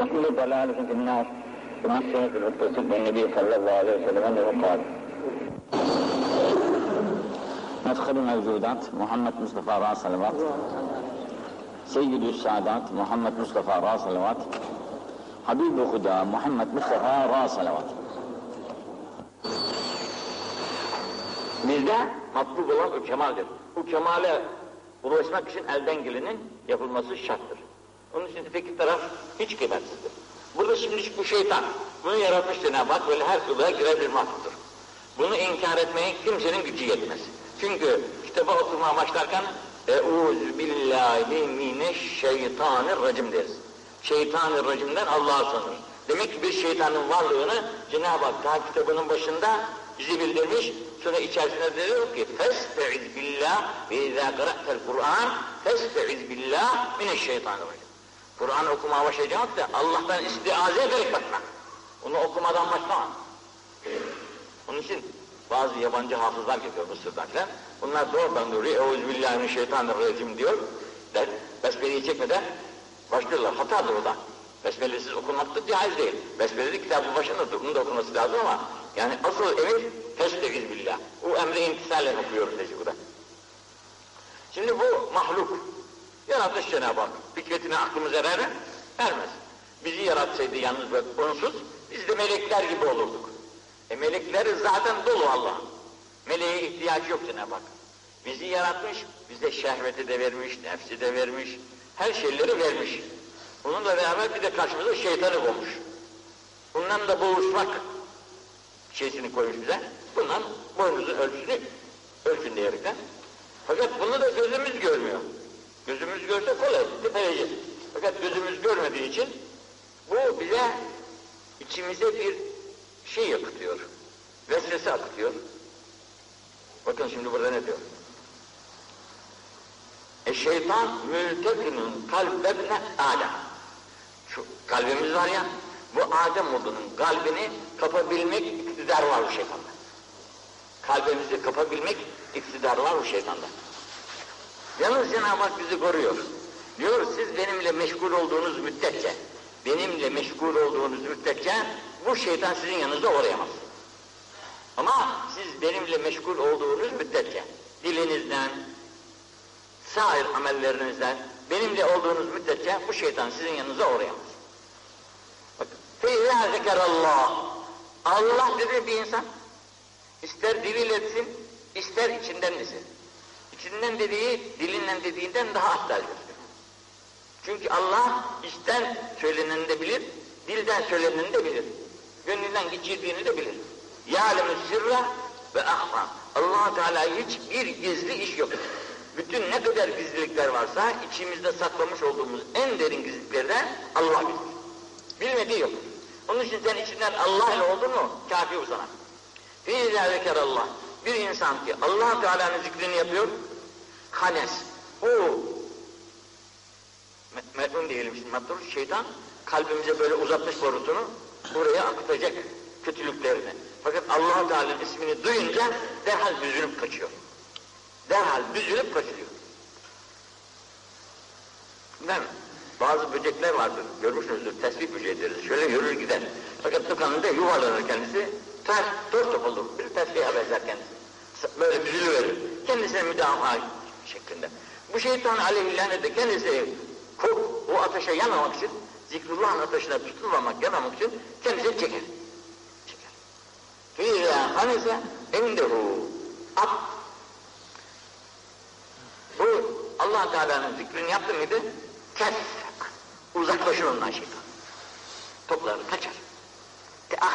وكل ضلالة في النار كما سمعت المتصل بالنبي صلى الله عليه وسلم أنه قال مدخل الموجودات محمد مصطفى راس صلوات سيد السادات محمد مصطفى راس صلوات حبيب خدا محمد مصطفى راس صلوات Bizde matlub olan o kemaldir. Bu kemale ulaşmak için elden gelenin yapılması şarttır. Onun için öteki taraf hiç kıymetsizdir. Burada şimdi bu şeytan, bunu yaratmış Cenab-ı Hak böyle her kılığa girer bir mahluktur. Bunu inkar etmeye kimsenin gücü yetmez. Çünkü kitabı okumaya başlarken Eûzü billahi mineşşeytanirracim deriz. Şeytanirracimden Allah'a sığınır. Demek ki bir şeytanın varlığını Cenab-ı Hak daha kitabının başında bizi bildirmiş. Sonra içerisinde diyor ki billah ve izâ kıra'tel Kur'an Festeiz billah mineşşeytanirracim. Kur'an okumaya başlayacağız da Allah'tan istiaze ederek başla. Onu okumadan başlama. Onun için bazı yabancı hafızlar geliyor Mısır'dan falan. Bunlar doğrudan duruyor. Euzubillahimineşşeytanirracim diyor. Der, besmeleyi çekmeden başlıyorlar. Hatadır o da. Besmelesiz okunmak da caiz değil. Besmeleli kitabın başında onu da okunması lazım ama yani asıl emir testediz billah. O emri imtisalen okuyoruz burada. Şimdi bu mahluk. Yaratmış Cenab-ı Hak. Fikretine aklımız erer mi? Ermez. Bizi yaratsaydı yalnız ve onsuz biz de melekler gibi olurduk. E melekleri zaten dolu Allah. Meleğe ihtiyaç yok Cenab-ı Hak. Bizi yaratmış, bize şehveti de vermiş, nefsi de vermiş, her şeyleri vermiş. Bununla beraber bir de karşımıza şeytanı koymuş. Bundan da boğuşmak şeysini koymuş bize. Bundan boynumuzun ölçüsünü ölçün diyerekten. Fakat bunu da gözümüz görmüyor. Gözümüz görse kolay, tepeleyeceğiz. Fakat gözümüz görmediği için bu bize içimize bir şey yakıtıyor. Vesvese akıtıyor. Bakın şimdi burada ne diyor? E şeytan mültekinun kalbebne Adem. Şu kalbimiz var ya, bu Adem oğlunun kalbini kapabilmek iktidar var bu şeytanda. Kalbimizi kapabilmek iktidar var bu şeytanda. Yalnız Cenab-ı Hak bizi koruyor. Diyor siz benimle meşgul olduğunuz müddetçe, benimle meşgul olduğunuz müddetçe bu şeytan sizin yanınıza uğrayamaz. Ama siz benimle meşgul olduğunuz müddetçe, dilinizden, sair amellerinizden, benimle olduğunuz müddetçe bu şeytan sizin yanınıza uğrayamaz. Bakın, فَاِذَا ذَكَرَ اللّٰهِ Allah dedi bir insan, ister diliyle etsin, ister içinden desin. içinden dediği, dilinden dediğinden daha aptaldır. Çünkü Allah içten söyleneni de bilir, dilden söyleneni de bilir. Gönlünden geçirdiğini de bilir. Yâlemü sırra ve ahfa. allah Teala hiçbir gizli iş yok. Bütün ne kadar gizlilikler varsa içimizde saklamış olduğumuz en derin gizliliklerden Allah bilir. Bilmediği yok. Onun için sen içinden Allah ile oldun mu kafi uzana. Fî Allah. Bir insan ki allah Teala'nın zikrini yapıyor, hanes. Bu metnun diyelim şimdi matrus şeytan kalbimize böyle uzatmış borusunu buraya akıtacak kötülüklerini. Fakat allah Teala'nın ismini duyunca derhal düzülüp kaçıyor. Derhal düzülüp kaçıyor. Mi? Bazı böcekler vardır, görmüşsünüzdür, tesbih böceği deriz. Şöyle yürür gider. Fakat tıkanında yuvarlanır kendisi, ters, toz top olur. Bir tesbihe benzer kendisi. Böyle düzülüverir. Kendisine müdafaa şeklinde. Bu şeytan aleyhillâne de kendisi kork, o ateşe yanmamak için, zikrullahın ateşine tutulmamak, yanmamak için kendisini çeker. Çeker. Fîzâ hanese endehu ab. Bu allah Teala'nın zikrini yaptı mıydı? Kes. Uzaklaşır ondan şeytan. Topları kaçar. Teah.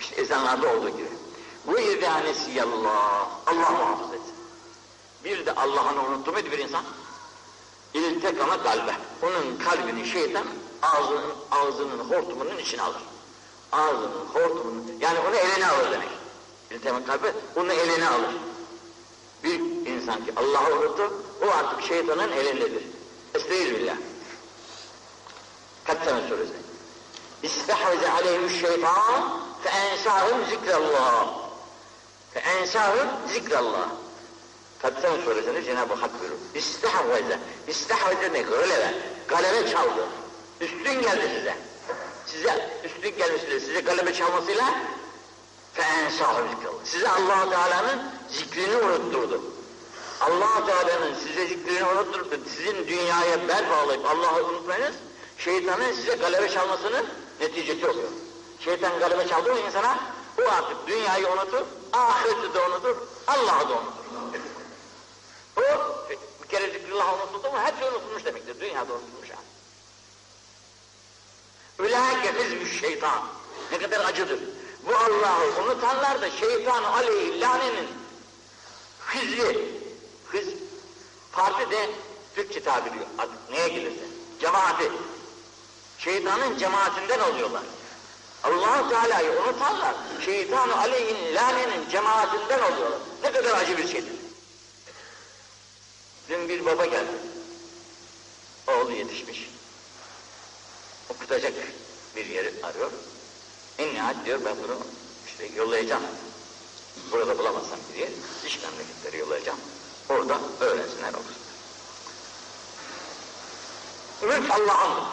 İşte ezanlarda olduğu gibi. Bu irdanesi Allah. Allah muhafaza etsin. Bir de Allah'ını unuttu muydu bir insan? İltekama kalbe. Onun kalbini şeytan ağzının, ağzının hortumunun içine alır. Ağzının hortumunun, yani onu eline alır demek. İltekama kalbe, onu eline alır. Bir insan ki Allah'ı unuttu, o artık şeytanın elindedir. Estağfirullah. Kaç tane suresi? İstehveze aleyhü şeytan fe ensahum zikrallah. Fe ensahum zikrallah. Tatsal suresinde Cenab-ı Hak buyurur. İstihveze. İstihveze demek öyle de. Galebe çaldı. Üstün geldi size. Size üstün gelmesiyle, size Size galebe çalmasıyla Size allah Teala'nın zikrini unutturdu. allah Teala'nın size zikrini unutturdu. Sizin dünyaya bel bağlayıp Allah'ı unutmayınız, şeytanın size galebe çalmasının neticesi oluyor. Şeytan galebe çaldığı insana bu artık dünyayı unutur, ahireti de unutur, Allah'ı da unutur. O bir kere zikrullah unutuldu mu hepsi unutulmuş demektir. Dünyada unutulmuş yani. Ülâke hizmü şeytan. Ne kadar acıdır. Bu Allah'ı unutanlar da şeytan aleyhi lanenin hizbi, hız, parti de Türkçe tabiri artık neye gelirse, cemaati. Şeytanın cemaatinden oluyorlar. allah Teala'yı unutanlar, şeytan aleyhin lanenin cemaatinden oluyorlar. Ne kadar acı bir şeydir. Dün bir baba geldi. Oğlu yetişmiş. Okutacak bir yeri arıyor. En nihayet diyor ben bunu işte yollayacağım. Burada bulamazsam diye dış memleketleri yollayacağım. Orada öğrensinler olsun. Ümit Allah'ındır.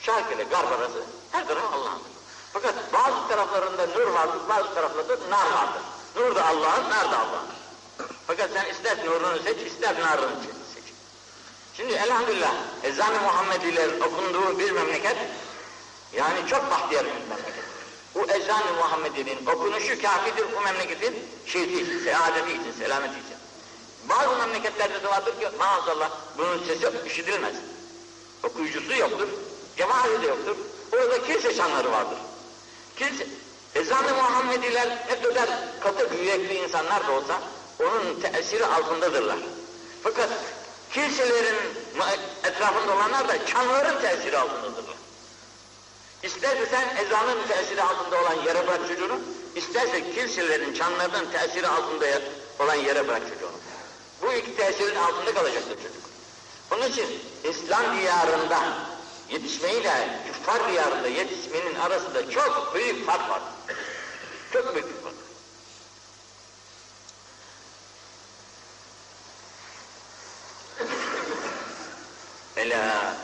Şark ile garp arası her taraf Allah'ındır. Fakat bazı taraflarında nur vardır, bazı taraflarda nar vardır. Nur da Allah'ın, nar da Allah'ın. Fakat sen ister nurunu seç, ister narını seç. Şimdi elhamdülillah ezan-ı Muhammediler okunduğu bir memleket, yani çok bahtiyar bir memleket. Bu ezan-ı Muhammedi'nin okunuşu kafidir bu memleketin şeysi için, seadeti için, selameti için. Bazı memleketlerde de vardır ki maazallah bunun sesi işitilmez. Okuyucusu yoktur, cemaati de yoktur. Orada kilise şanları vardır. Kilise, ezan-ı Muhammediler ne kadar katı yürekli insanlar da olsa onun tesiri altındadırlar. Fakat kiliselerin etrafında olanlar da çanların tesiri altındadırlar. İsterse sen ezanın tesiri altında olan yere bırak çocuğunu, isterse kiliselerin, çanlarının tesiri altında olan yere bırak çocuğunu. Bu iki tesirin altında kalacaktır çocuk. Onun için İslam diyarında yetişmeyle küffar diyarında yetişmenin arasında çok büyük fark var. Çok büyük fark. Ela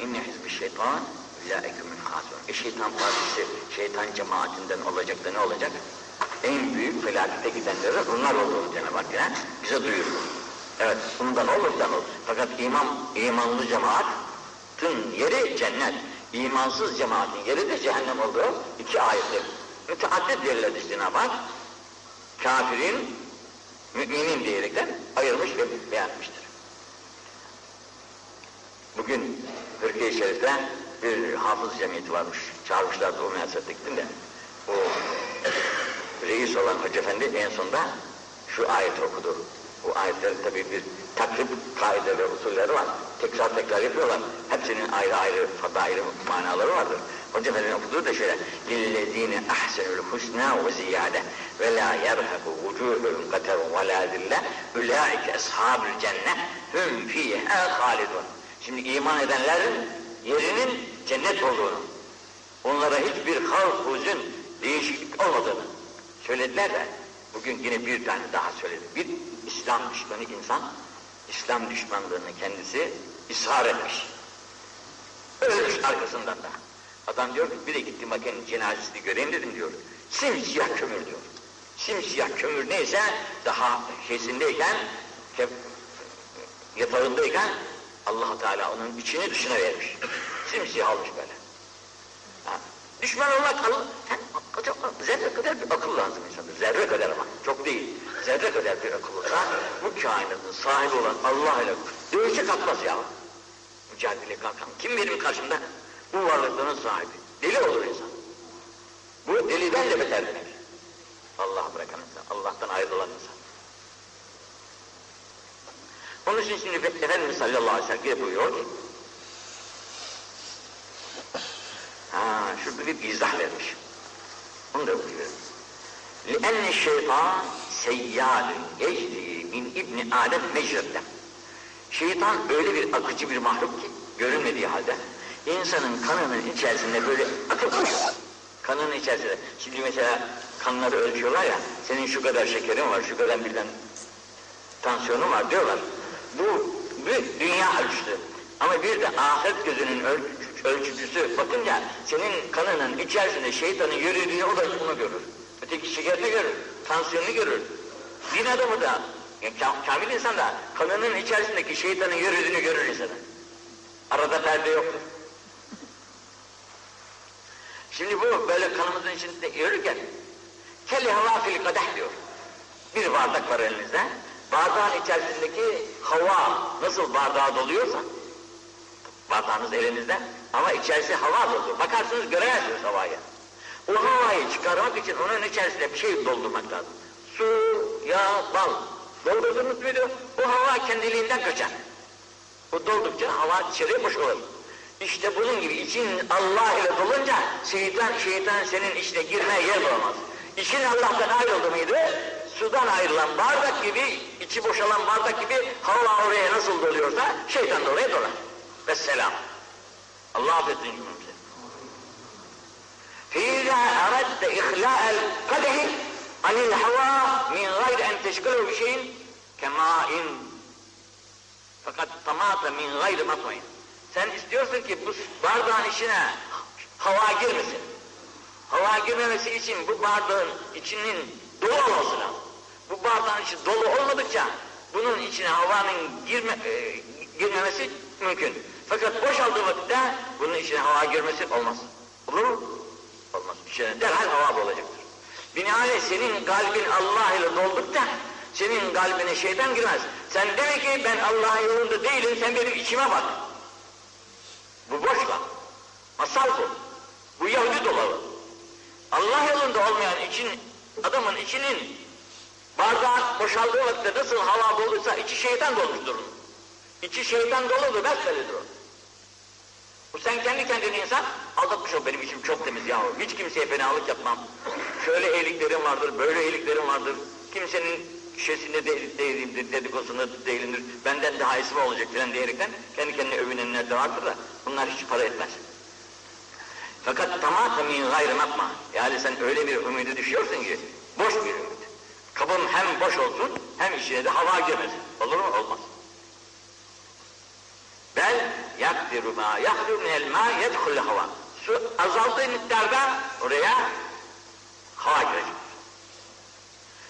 inne hizbi şeytan ulaike min hasun. E şeytan partisi şeytan cemaatinden olacak da ne olacak? En büyük felakete gidenleri onlar olduğunu Cenab-ı Hak yine bize duyuruyor. Evet, bundan olursan olur. Fakat iman, imanlı cemaatin yeri cennet. İmansız cemaatin yeri de cehennem olduğu iki ayettir. Müteaddit yerlerdir Cenab-ı Hak. Kafirin, müminin diyerekten ayırmış ve beğenmiştir. Bugün Türkiye Şerif'te bir hafız cemiyeti varmış. Çağırmışlardı o münasebette gittim de. O reis olan Hoca Efendi en sonunda şu ayet okudu. Bu ayetlerin tabi bir takrib kaide ve usulleri var. Tekrar tekrar yapıyorlar. Hepsinin ayrı ayrı ayrı manaları vardır. Hoca Efendi'nin okuduğu da şöyle. لِلَّذ۪ينَ اَحْسَنُ الْحُسْنَى وَزِيَادَ وَلَا يَرْهَقُ وُجُوهُهُمْ قَتَرٌ وَلَا ذِلَّ اُولَٰئِكَ اَصْحَابُ الْجَنَّةِ هُمْ ف۪يهَا خَالِدُونَ Şimdi iman edenlerin yerinin cennet olduğunu, onlara hiçbir havf, huzun, değişiklik olmadığını söylediler de bugün yine bir tane daha söyledi. Bir İslam düşmanı insan, İslam düşmanlığını kendisi ishar etmiş. Ölmüş arkasından da. Adam diyor ki bir de gittim bakayım cenazesini göreyim dedim diyor. Simsiyah kömür diyor. Simsiyah kömür neyse daha şeysindeyken yatağındayken allah Teala onun içini dışına vermiş. Simsiyah olmuş böyle. Düşman olmak zerre kadar bir akıl lazım insanda. Zerre kadar ama. Çok değil. Zerre kadar bir akıl olsa bu kainatın sahibi olan Allah ile dövüşe kalkmaz ya. Mücadele kalkan. Kim benim karşımda? Bu varlıkların sahibi. Deli olur insan. Bu deliden de beter demek. Allah bırakan insan. Allah'tan ayrılan insan. Onun için şimdi Efendimiz sallallahu aleyhi ve sellem yapıyor. Ha, şurada bir izah vermiş. Onu da okuyorum. لِأَنَّ الشَّيْطَانِ سَيَّادٌ يَجْرِي min İbni Adem mecrette. Şeytan öyle bir akıcı bir mahluk ki görünmediği halde insanın kanının içerisinde böyle akıp duruyor. Kanının içerisinde. Şimdi mesela kanları ölçüyorlar ya, senin şu kadar şekerin var, şu kadar birden tansiyonun var diyorlar. Bu bir dünya ölçüsü. Ama bir de ahiret gözünün öl ölçücüsü bakınca senin kanının içerisinde şeytanın yürüdüğünü o da onu görür. Öteki şekerini görür, tansiyonunu görür. Din adamı da, yani kamil insan da kanının içerisindeki şeytanın yürüdüğünü görür insanın. Arada perde yoktur. Şimdi bu böyle kanımızın içinde yürürken kelli hava fil kadeh diyor. Bir bardak var elinizde. Bardağın içerisindeki hava nasıl bardağa doluyorsa bardağınız elinizde ama içerisi hava dolu. Bakarsınız göremezsiniz havayı. O havayı çıkarmak için onun içerisine bir şey doldurmak lazım. Su, yağ, bal. Doldurdunuz muydu? O hava kendiliğinden kaçar. Bu doldukça hava dışarıya boşalır. İşte bunun gibi için Allah ile dolunca şeytan, şeytan senin içine girmeye yer bulamaz. İçin Allah'tan ayrıldı mıydı? Sudan ayrılan bardak gibi, içi boşalan bardak gibi hava oraya nasıl doluyorsa şeytan da oraya dolar. Vesselam. Allah affetsin cümlemizi. فإذا أردت إخلاء القدح عن الهواء من غير أن تشغله بشيء كماء fakat tamata min gayri matmain. Sen istiyorsun ki bu bardağın içine hava girmesin. Hava girmemesi için bu bardağın içinin dolu olması lazım. Bu içi dolu olmadıkça bunun içine havanın girme, e, girmemesi mümkün. Fakat boşaldığı vakitte bunun içine hava girmesi olmaz. Olur mu? Olmaz. İçine derhal hava olacaktır. Binaenaleyh senin kalbin Allah ile doldukça senin kalbine şeytan girmez. Sen demek ki ben Allah'ın yolunda değilim, sen benim içime bak. Bu boş laf. Masal bu. Bu Yahudi dolabı. Allah yolunda olmayan için, adamın içinin bardağı boşaldığı vakitte nasıl hava doluysa içi şeytan dolmuştur. İçi şeytan doludur, besbellidir o. Bu sen kendi kendine insan, aldatmış ol benim içim çok temiz yahu. Hiç kimseye fenalık yapmam. Şöyle iyiliklerim vardır, böyle iyiliklerim vardır. Kimsenin şişesinde de, değilimdir, dedikodusunda değilimdir. Benden daha iyisi olacak filan diyerekten kendi kendine övünenler de vardır da bunlar hiç para etmez. Fakat tamata min gayrı makma. Yani sen öyle bir ümidi düşüyorsun ki boş bir ümit. Kabın hem boş olsun hem içine de hava girmesin. Olur mu? Olmaz. Bel yakdiru ma yahdur minel ma yedhul hava. Su azaldığı miktarda oraya hava girecek.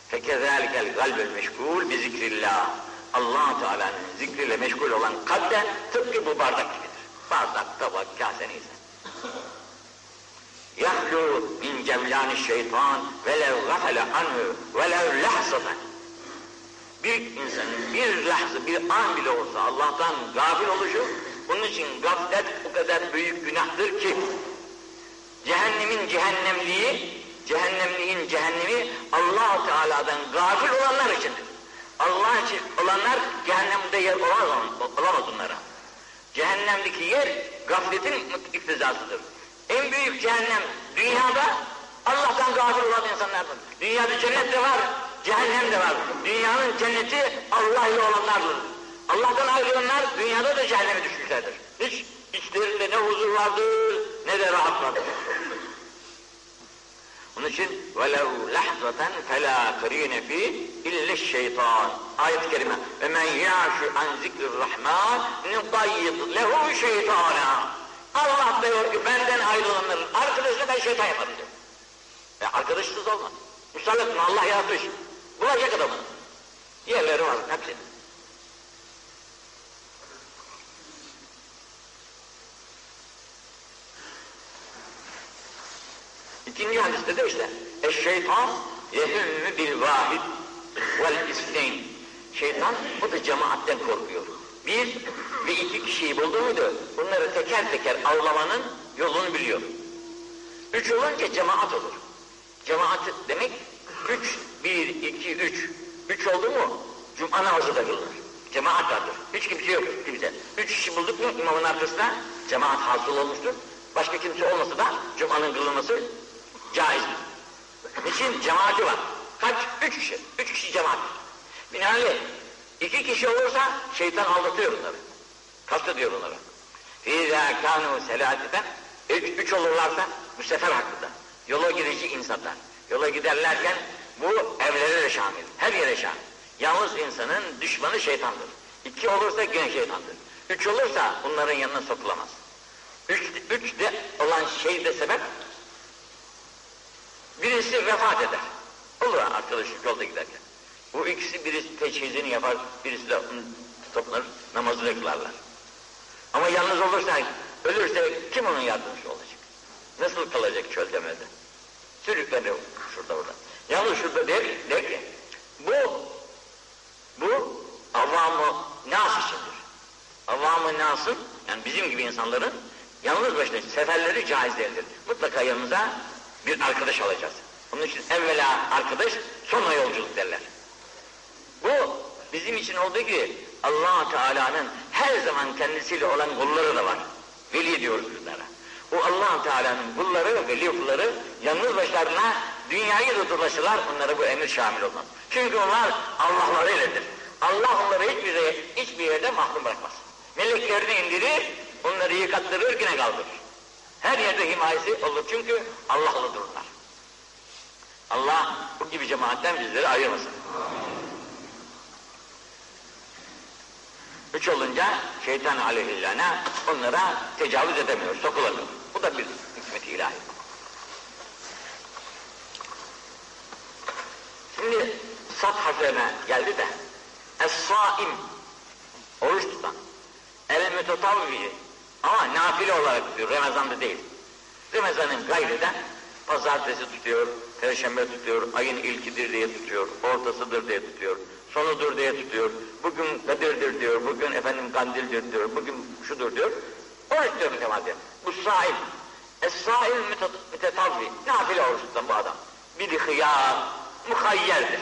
Fekezâlikel galbel meşgul bi zikrillah. allah Teala'nın zikriyle meşgul olan kalpte tıpkı bu bardak gibidir. Bardak, tabak, kase neyse. Yahlu min cevlani şeytan velev gafele anhu velev lahzaten. Bir insanın bir lahza, bir an bile olsa Allah'tan gafil oluşu, bunun için gaflet o kadar büyük günahtır ki, cehennemin cehennemliği, cehennemliğin cehennemi allah Teala'dan gafil olanlar içindir. Allah için olanlar cehennemde yer olamaz, olamaz onlara. Cehennemdeki yer gafletin iktizasıdır. En büyük cehennem dünyada Allah'tan gafil olan insanlardır. Dünyada cennet de var, cehennem de var. Dünyanın cenneti Allah ile olanlardır. Allah'tan ayrılanlar dünyada da cehenneme düşmüşlerdir. Hiç içlerinde ne huzur vardır ne de rahat vardır. Onun için velev lahzaten fela karine fi illa şeytan. Ayet-i kerime. Ve men ya'şu an zikrir rahman nudayyid lehu şeytana. Allah diyor ki benden ayrılanların arkadaşını ben şeytan yaparım diyor. E arkadaşsız olmaz. Müsaade etme Allah yaratmış. Bulacak adamın. Yerleri var hepsinin. İkinci hadiste de işte eşşeytan yehümmü bil vahid vel isneyn. Şeytan bu da cemaatten korkuyor. Bir ve iki kişiyi buldu muydu bunları teker teker avlamanın yolunu biliyor. Üç olunca cemaat olur. Cemaat demek üç, bir, iki, üç. Üç oldu mu cuma namazı da kılınır. Cemaat vardır. Hiç kimse yok kimse. Üç kişi bulduk mu imamın arkasında cemaat hasıl olmuştur. Başka kimse olmasa da cumanın kılınması caizdir. Niçin? Cemaati var. Kaç? Üç kişi. Üç kişi cemaat. Binaenaleyh iki kişi olursa şeytan aldatıyor onları. Kastediyor onları. فِيذَا كَانُوا سَلَاتِفًا üç, üç olurlarsa bu sefer hakkında. Yola girici insanlar. Yola giderlerken bu evlere de şamil. Her yere şamil. Yalnız insanın düşmanı şeytandır. İki olursa gene şeytandır. Üç olursa onların yanına sokulamaz. Üç, üç de olan şey de sebep birisi vefat eder. Olur arkadaş yolda giderken. Bu ikisi birisi teçhizini yapar, birisi de toplar, namazını kılarlar. Ama yalnız olursa, ölürse kim onun yardımcısı olacak? Nasıl kalacak çölde mölde? Sürükleri şurada burada. Yalnız şurada der, der ki, bu, bu avamı nas içindir. Avamı nasın, yani bizim gibi insanların yalnız başına seferleri caiz değildir. Mutlaka yanımıza bir arkadaş alacağız. Onun için evvela arkadaş, sonra yolculuk derler. Bu bizim için olduğu gibi allah Teala'nın her zaman kendisiyle olan kulları da var. Veli diyoruz bunlara. Bu allah Teala'nın kulları, veli kulları yalnız başlarına dünyayı da dolaşırlar, onlara bu emir şamil olmaz. Çünkü onlar Allah'ları iledir. Allah onları hiçbir, yere, hiçbir yerde mahrum bırakmaz. Meleklerini indirir, onları yıkattırır, yine kaldırır. Her yerde himayesi olur çünkü Allah'lıdır onlar. Allah bu gibi cemaatten bizleri ayırmasın. Üç olunca şeytan aleyhillâne onlara tecavüz edemiyor, sokulamıyor. Bu da bir hikmet ilahi. Şimdi sat harflerine geldi de Es-saim oruç tutan El-mütetavvi ama nafile olarak tutuyor, Ramazan'da değil. Ramazan'ın gayriden pazartesi tutuyor, perşembe tutuyor, ayın ilkidir diye tutuyor, ortasıdır diye tutuyor, sonudur diye tutuyor, bugün Kadir'dir diyor, bugün efendim Kandil'dir diyor, bugün şudur diyor. Oruç diyor mütemadi. Bu saim. Es-saim mütetavvi. Nafile oruç tutan bu adam. Bir hıyar, muhayyerdir.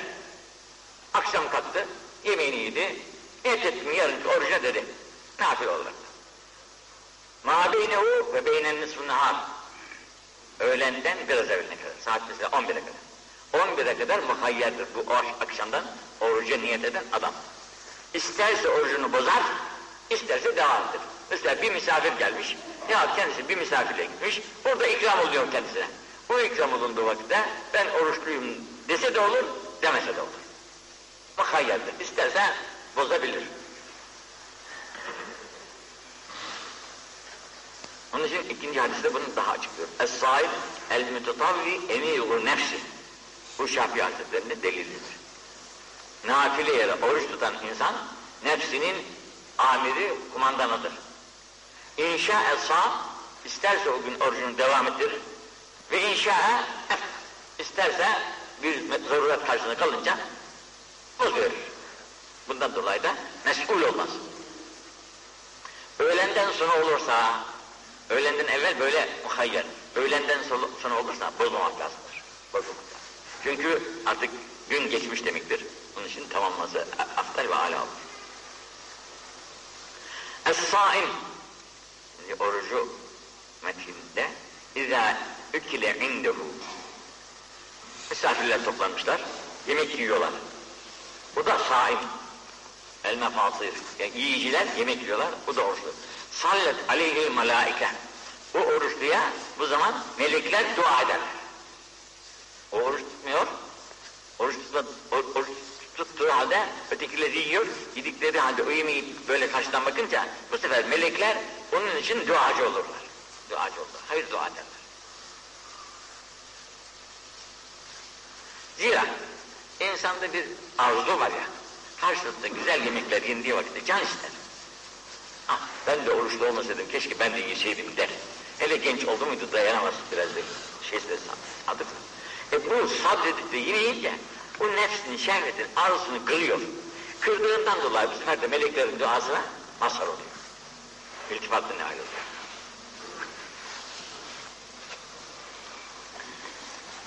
Akşam kalktı, yemeğini yedi, niyet ettim yarınki oruca dedi. Nafile olarak. Ma beynehu ve beynen nisfun nahar. Öğlenden biraz evveline kadar. Saat mesela 11'e kadar. 11'e kadar muhayyerdir bu akşamdan oruca niyet eden adam. İsterse orucunu bozar, isterse devam eder. Mesela bir misafir gelmiş, ya kendisi bir misafirle gitmiş, burada ikram oluyor kendisine. Bu ikram olunduğu vakitte ben oruçluyum dese de olur, demese de olur. Muhayyerdir. İsterse bozabilir. Onun için ikinci hadiste bunu daha açıklıyor. Es-sahib el-mütetavvi emiru nefsi. Bu Şafii Hazretleri'nin delilidir. Nafile yere oruç tutan insan nefsinin amiri, kumandanıdır. İnşa esa isterse o gün orucunu devam ettirir ve inşa isterse bir zaruret karşısında kalınca bozuyor. Bundan dolayı da mesul olmaz. Öğlenden sonra olursa Öğlenden evvel böyle muhayyer, öğlenden sonra olursa bozmamak lazımdır. Bozmamak lazım. Çünkü artık gün geçmiş demektir. Bunun için tamamlaması aftal ve âlâ olur. Es-sâim orucu metinde İzâ ükile indehu Misafirler toplanmışlar, yemek yiyorlar. Bu da saim. El mefasir. Yani yiyiciler yemek yiyorlar, bu da oruçlu. Sallet aleyhil malaike. O oruçluya bu zaman melekler dua eder. O oruç tutmuyor. Oruç, tutma, oruç tuttuğu halde ötekileri yiyor. Yedikleri halde o yemeği böyle karşıdan bakınca bu sefer melekler onun için duacı olurlar. Duacı olurlar. Hayır dua ederler. Zira insanda bir arzu var ya, karşılıklı güzel yemekler yendiği vakitte can ister. Ben de oruçlu olmasaydım keşke ben de yeseydim der. Hele genç oldu muydu dayanamaz biraz da şey istesem. Adı E bu sabredip de yiyince o nefsinin, şehvetin arzusunu kırıyor. Kırdığından dolayı bu sefer de meleklerin duasına mazhar oluyor. İltifatla ne ayrılıyor.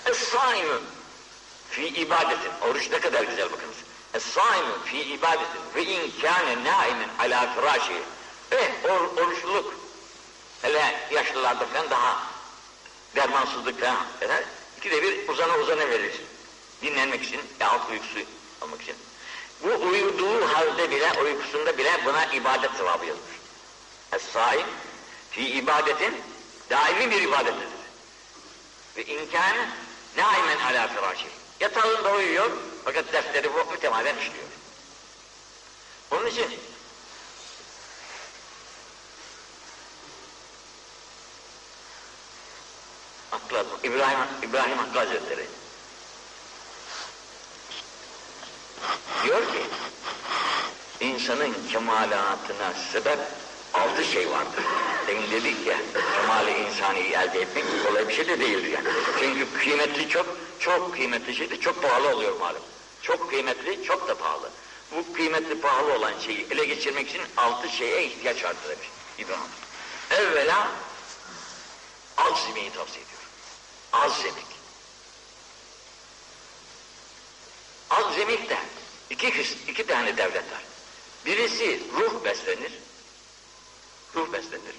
Es-saimu fi ibadetin. Oruç ne kadar güzel bakınız. Es-saimu fi ibadetin ve in kâne nâimen alâ firâşi. Eh, or, oruçluluk. Hele yaşlılarda falan daha dermansızlık falan. İkide bir uzana uzana verir. Dinlenmek için, yahut uykusu almak için. Bu uyuduğu halde bile, uykusunda bile buna ibadet sevabı yazılır. Es-saim fi ibadetin daimi bir ibadettir. Ve imkanı naimen ala firâşi. Yatağında uyuyor fakat defteri bu mütemelen işliyor. Onun için Hakkı, İbrahim, İbrahim Hakkı Hazretleri diyor ki insanın kemalatına sebep altı şey vardır. Demin dedik ya, kemali insani elde etmek kolay bir şey de değildir yani. Çünkü kıymetli çok, çok kıymetli şey de çok pahalı oluyor malum. Çok kıymetli, çok da pahalı. Bu kıymetli pahalı olan şeyi ele geçirmek için altı şeye ihtiyaç vardır demiş İbrahim. Evvela azmeyi tavsiye ediyor. Azzemek. Azzemek de iki, iki tane devlet var. Birisi ruh beslenir, ruh beslenir.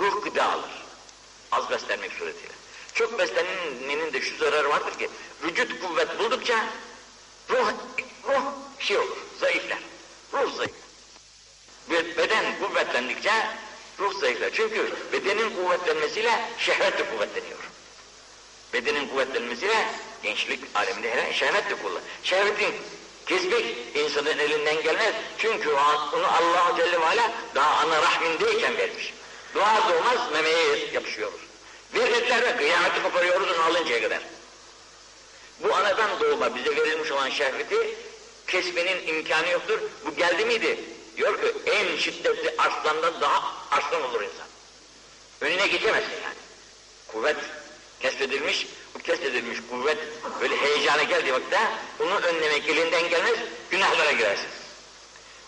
Ruh gıda alır. Az beslenmek suretiyle. Çok beslenmenin de şu zararı vardır ki vücut kuvvet buldukça ruh, ruh şey olur, zayıflar. Ruh zayıf. Beden kuvvetlendikçe ruh zayıflar. Çünkü bedenin kuvvetlenmesiyle şehvet de kuvvetleniyor. Bedenin kuvvetlenmesiyle gençlik aleminde her şehvet de kullan. Şehvetin Kesmek insanın elinden gelmez. Çünkü onu Allah Celle ve Ala daha ana rahmindeyken vermiş. Dua doğmaz memeye yapışıyoruz. Verirler ve kıyameti koparıyoruz onu alıncaya kadar. Bu anadan doğma bize verilmiş olan şehveti kesmenin imkanı yoktur. Bu geldi miydi? Diyor ki en şiddetli arslandan daha arslan olur insan. Önüne geçemezsin yani. Kuvvet kesbedilmiş, bu kesbedilmiş kuvvet böyle heyecana geldiği vakitte onu önlemek elinden gelmez, günahlara girersin.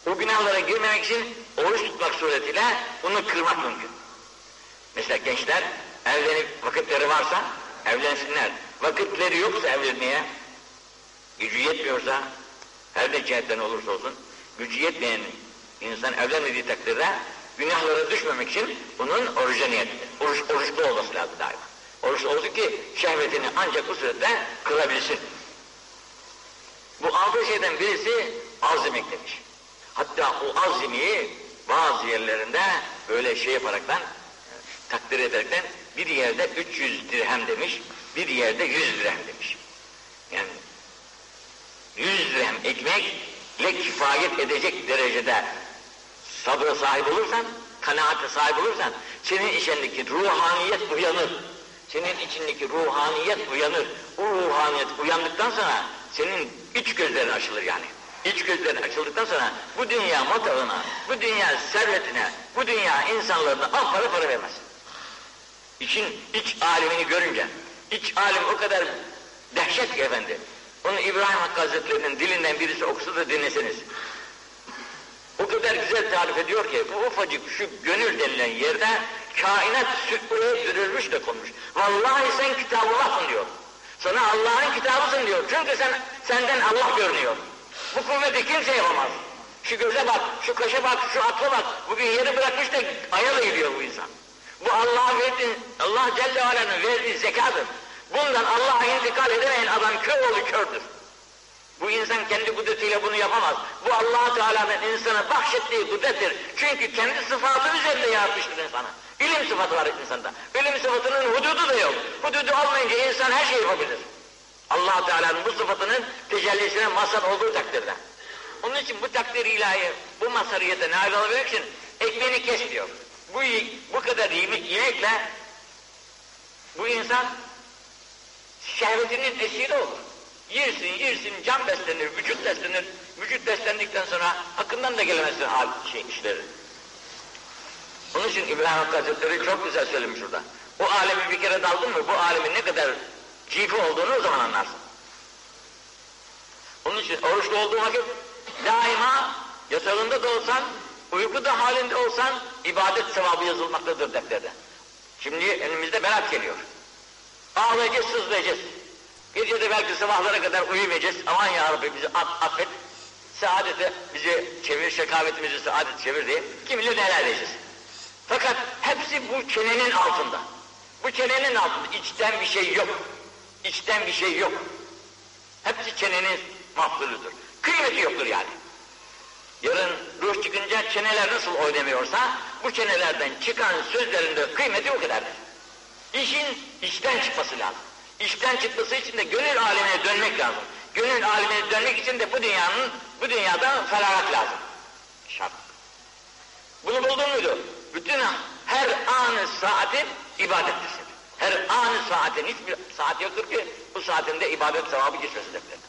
O günahlara girmemek için oruç tutmak suretiyle bunu kırmak mümkün. Mesela gençler evlenip vakitleri varsa evlensinler. Vakitleri yoksa evlenmeye, gücü yetmiyorsa, her ne cihetten olursa olsun, gücü yetmeyen insan evlenmediği takdirde günahlara düşmemek için bunun oruca niyeti, oruç, oruçlu olması lazım daima. Oruç oldu ki şehvetini ancak bu surette kırabilsin. Bu altı şeyden birisi azimik demiş. Hatta o azimiyi bazı yerlerinde böyle şey yaparaktan, takdir ederekten bir yerde 300 dirhem demiş, bir yerde 100 dirhem demiş. Yani 100 dirhem ekmekle kifayet edecek derecede sabra sahip olursan, kanaate sahip olursan, senin içindeki ruhaniyet uyanır. Senin içindeki ruhaniyet uyanır. O ruhaniyet uyandıktan sonra senin iç gözlerin açılır yani. İç gözlerin açıldıktan sonra bu dünya matağına, bu dünya servetine, bu dünya insanlarına al para para vermez. İçin iç alemini görünce, iç alem o kadar dehşet ki efendi. Onu İbrahim Hakkı Hazretleri'nin dilinden birisi okusa da dinleseniz. O kadar güzel tarif ediyor ki bu ufacık şu gönül denilen yerde kainat sütlüğe sürülmüş de konmuş. Vallahi sen kitabullahsın diyor. Sana Allah'ın kitabısın diyor. Çünkü sen senden Allah görünüyor. Bu kuvveti kimse yapamaz. Şu göze bak, şu kaşa bak, şu akla bak. Bugün yeri bırakmış da aya da gidiyor bu insan. Bu Allah'a verdiğin, Allah Celle Ala'nın verdiği zekadır. Bundan Allah'a intikal edemeyen adam kör oğlu kördür. Bu insan kendi kudretiyle bunu yapamaz. Bu allah Teala'nın insana bahşettiği kudrettir. Çünkü kendi sıfatı üzerinde yaratmıştır insana. İlim sıfatı var insanda. İlim sıfatının hududu da yok. Hududu olmayınca insan her şeyi yapabilir. allah Teala'nın bu sıfatının tecellisine mazhar olduğu takdirde. Onun için bu takdir ilahi, bu mazhariyete nail olabilmek için ekmeğini kes diyor. Bu, bu kadar yemek, yemekle bu insan şehvetinin esiri olur. Yersin, yersin, can beslenir, vücut beslenir. Vücut beslendikten sonra hakkından da gelemezsin hal şey, işleri. Onun için İbrahim Hakkı Hazretleri çok güzel söylemiş burada. O alemi bir kere daldın mı, bu alemin ne kadar cifi olduğunu o zaman anlarsın. Onun için oruçlu olduğu vakit daima yatağında da olsan, uykuda halinde olsan ibadet sevabı yazılmaktadır defterde. Şimdi önümüzde berat geliyor. Ağlayacağız, sızlayacağız. Gece de belki sabahlara kadar uyumayacağız. Aman ya Rabbi bizi affet. Saadete bizi çevir, şekavetimizi saadet çevir diye kim bilir neler diyeceğiz. Fakat hepsi bu çenenin altında. Bu çenenin altında içten bir şey yok. İçten bir şey yok. Hepsi çenenin mahsuludur. Kıymeti yoktur yani. Yarın ruh çıkınca çeneler nasıl oynamıyorsa bu çenelerden çıkan sözlerin de kıymeti o kadardır. İşin içten çıkması lazım. İşten çıkması için de gönül alemine dönmek lazım. Gönül alemine dönmek için de bu dünyanın, bu dünyada feragat lazım. Şart. Bunu buldun muydu? Bütün her anı saatin ibadettir. Her anı saatin hiçbir saat yoktur ki bu saatinde ibadet sevabı geçmesin defterine.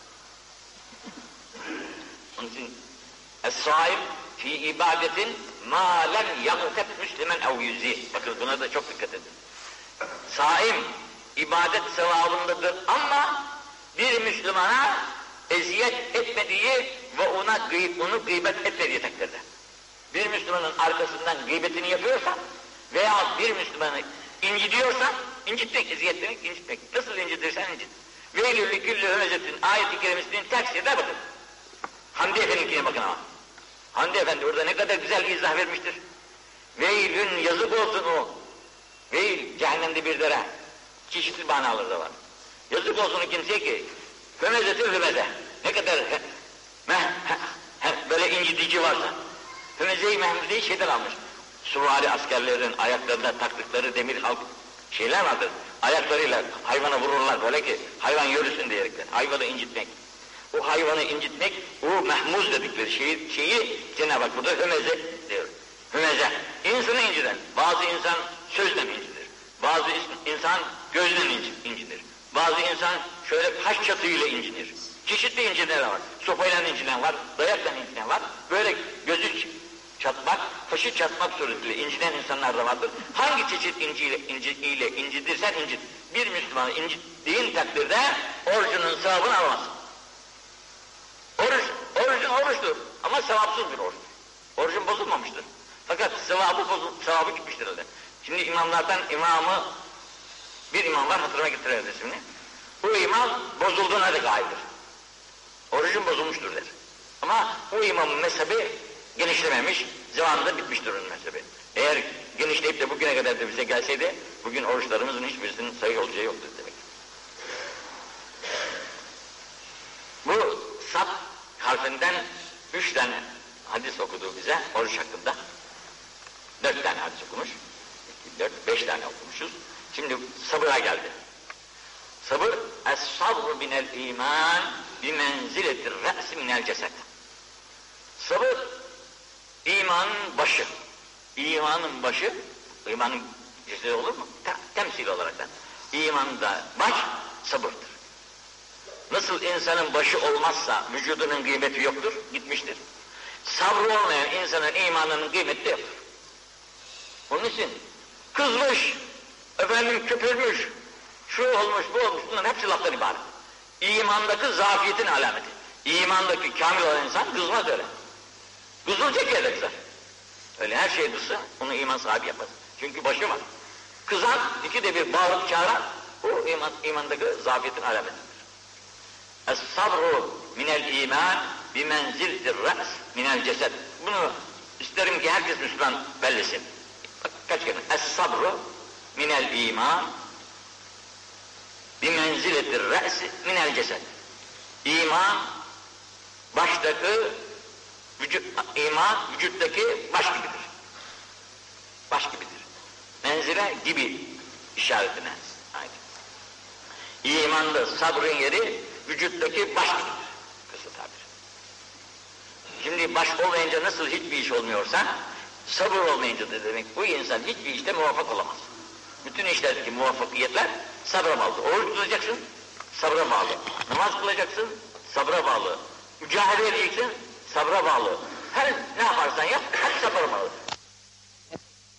Onun için Es-saim fi ibadetin ma lem yagteb müslimen ev yüzi. Bakın buna da çok dikkat edin. Saim ibadet sevabındadır ama bir Müslümana eziyet etmediği ve ona onu gıybet etmediği takdirde. Bir Müslümanın arkasından gıybetini yapıyorsa veya bir Müslümanı incitiyorsa incitmek, eziyet demek incitmek. Nasıl incitirsen incit. Veylülü küllü hömezetin ayeti kerimesinin tersine bakın. Hamdi Efendi'nkine bakın ama. Hamdi Efendi orada ne kadar güzel izah vermiştir. Veylün yazık olsun o. Veil cehennemde bir dere. Çeşitli manaları da var. Yazık olsun kimseye ki hömezetül hümeze. Ne kadar he, meh, he, he, böyle incitici varsa. Hümeze-i Mehmude'yi şeyden almış. Suvari askerlerin ayaklarında taktıkları demir halk şeyler vardır. Ayaklarıyla hayvana vururlar böyle ki hayvan yürüsün diyerekten. Hayvanı incitmek. O hayvanı incitmek, o mehmuz dedikleri şeyi, şeyi Cenab-ı Hak burada hümeze diyor. Hümeze. İnsanı inciden. Bazı insan sözle incidir. Bazı insan gözle incidir. Bazı insan şöyle kaş çatıyla incinir. Çeşitli incidenler var. Sopayla incinen var, dayakla incinen var. Böyle gözü çatmak, kaşı çatmak suretiyle incinen insanlar da vardır. Hangi çeşit inciyle, inci, ile incidirsen incit. Bir Müslümanı incittiğin takdirde orucunun sevabını alamazsın. Oruç, orucun oruçtur ama sevapsız bir oruçtur. Orucun bozulmamıştır. Fakat sevabı bozul, sevabı gitmiştir öyle. Şimdi imamlardan imamı, bir imam var hatırıma getirir ismini. Bu imam bozulduğuna da gaydır. Orucun bozulmuştur der. Ama bu imamın mezhebi genişlememiş, zamanında bitmiştir onun mezhebi. Eğer genişleyip de bugüne kadar da bize gelseydi, bugün oruçlarımızın hiçbirisinin sayı olacağı yoktur demek. Bu sat harfinden üç tane hadis okudu bize oruç hakkında. Dört tane hadis okumuş. İki, dört, beş tane okumuşuz. Şimdi sabıra geldi. Sabır, es-sabru minel iman bi menziletir re'si minel ceset. Sabır, imanın başı. İmanın başı, imanın cesedi olur mu? Tem temsil olarak da. İmanda baş sabırdır. Nasıl insanın başı olmazsa vücudunun kıymeti yoktur, gitmiştir. Sabrı olmayan insanın imanının kıymeti de yoktur. Onun için kızmış, efendim köpürmüş, şu olmuş, bu olmuş, bunların hepsi laftan ibaret. İmandaki zafiyetin alameti. İmandaki kamil olan insan kızmaz öyle. Kızılacak yerde kızar. Öyle her şey kızsa onu iman sahibi yapmaz. Çünkü başı var. Kızan, iki de bir bağırıp çağıran, bu iman, imandaki zafiyetin alametidir. Es-sabru minel iman bi menziltir ra's minel cesed. Bunu isterim ki herkes Müslüman bellesin. Bak kaç kere. Es-sabru minel iman bi menziletir ra's minel cesed. İman baştaki vücut, iman vücuttaki baş gibidir. Baş gibidir. Menzile gibi işaretine ait. İmanda sabrın yeri vücuttaki baş gibidir. Kısa tabir. Şimdi baş olmayınca nasıl hiçbir iş olmuyorsa, sabır olmayınca da demek bu insan hiçbir işte muvaffak olamaz. Bütün işlerdeki muvaffakiyetler sabra bağlı. Oruç tutacaksın, sabra bağlı. Namaz kılacaksın, sabra bağlı. Mücadele edeceksin, sabra bağlı. Her ne yaparsan yap, hep sabra bağlı.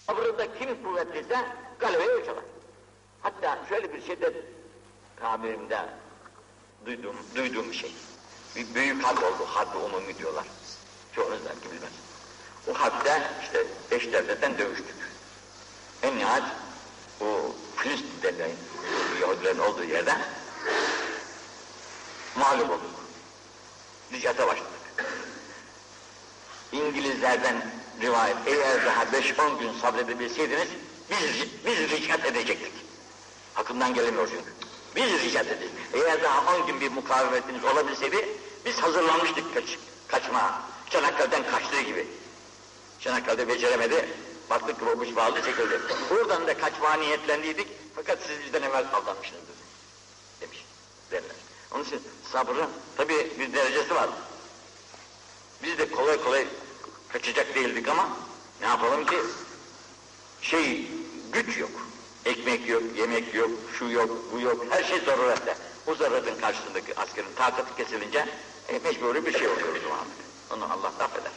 Sabrında kim kuvvetliyse galebeyi o çalar. Hatta şöyle bir şiddet tabirimde duyduğum, duyduğum bir şey. Bir büyük harp oldu, harbi umumi diyorlar. Çoğunuz belki bilmez. O harpte işte beş devletten dövüştük. En nihayet o Filistin denilen Yahudilerin olduğu yerde mağlup olduk. Ricata başladık. İngilizlerden rivayet, eğer daha beş on gün sabredebilseydiniz biz, biz ricat edecektik. Hakkından gelemiyor çünkü. Biz ricat ederiz. Eğer daha on gün bir mukavemetiniz olabilseydi, biz hazırlanmıştık kaç, kaçma. Çanakkale'den kaçtığı gibi. Çanakkale'de beceremedi, baktık ki babuş bağlı çekildi. Oradan da kaçmaya niyetlendiydik, fakat siz bizden evvel aldanmışsınızdır. Demiş, derler. Onun için sabrın tabi bir derecesi var. Biz de kolay kolay kaçacak değildik ama ne yapalım ki şey güç yok. Ekmek yok, yemek yok, şu yok, bu yok, her şey zarurette. Bu zaruretin karşısındaki askerin takatı kesilince e, mecburi bir şey oluyor o zaman. Onu Allah affeder.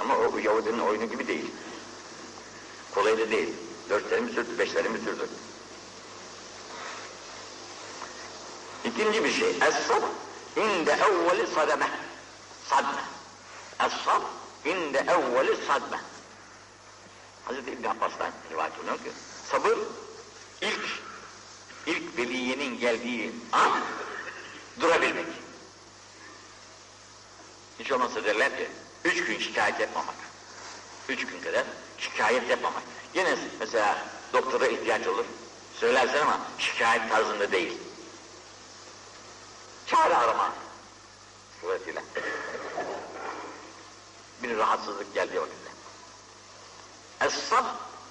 Ama o Yahudinin oyunu gibi değil. Kolay da değil. Dörtleri mi sürdü, beşleri mi sürdü? İkinci bir şey. Es-sab inde evveli sademe. Sadme. Es-sab inde evveli sadme. Hazreti İbn Abbas'tan rivayet oluyor ki sabır ilk ilk veliyenin geldiği an durabilmek. Hiç olmazsa derler ki üç gün şikayet yapmamak. Üç gün kadar şikayet yapmamak. Yine mesela doktora ihtiyaç olur. Söylersin ama şikayet tarzında değil. Çare arama suretiyle. Bir rahatsızlık geldiği vakitte. Es-sab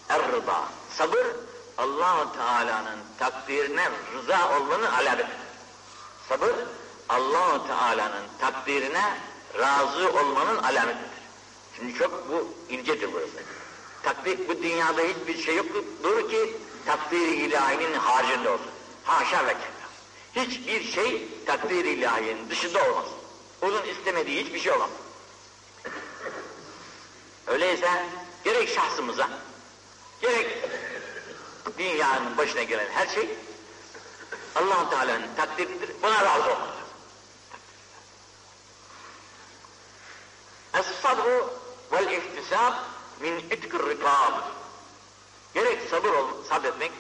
er-rıza. Sabır allah Teala'nın takdirine rıza olmanın alametidir. Sabır allah Teala'nın takdirine razı olmanın alametidir. Şimdi çok bu incedir burası. Takdir, bu dünyada hiçbir şey yoktur ki takdir ilahinin haricinde olsun. Haşa ve kella. Hiçbir şey takdir ilahinin dışında olmaz. Onun istemediği hiçbir şey olamaz. Öyleyse gerek şahsımıza, gerek dünyanın başına gelen her şey allah Teala'nın takdiridir, buna razı olmaz. Es-sabru vel ihtisab min itkir rikab. Gerek sabır ol, sabretmek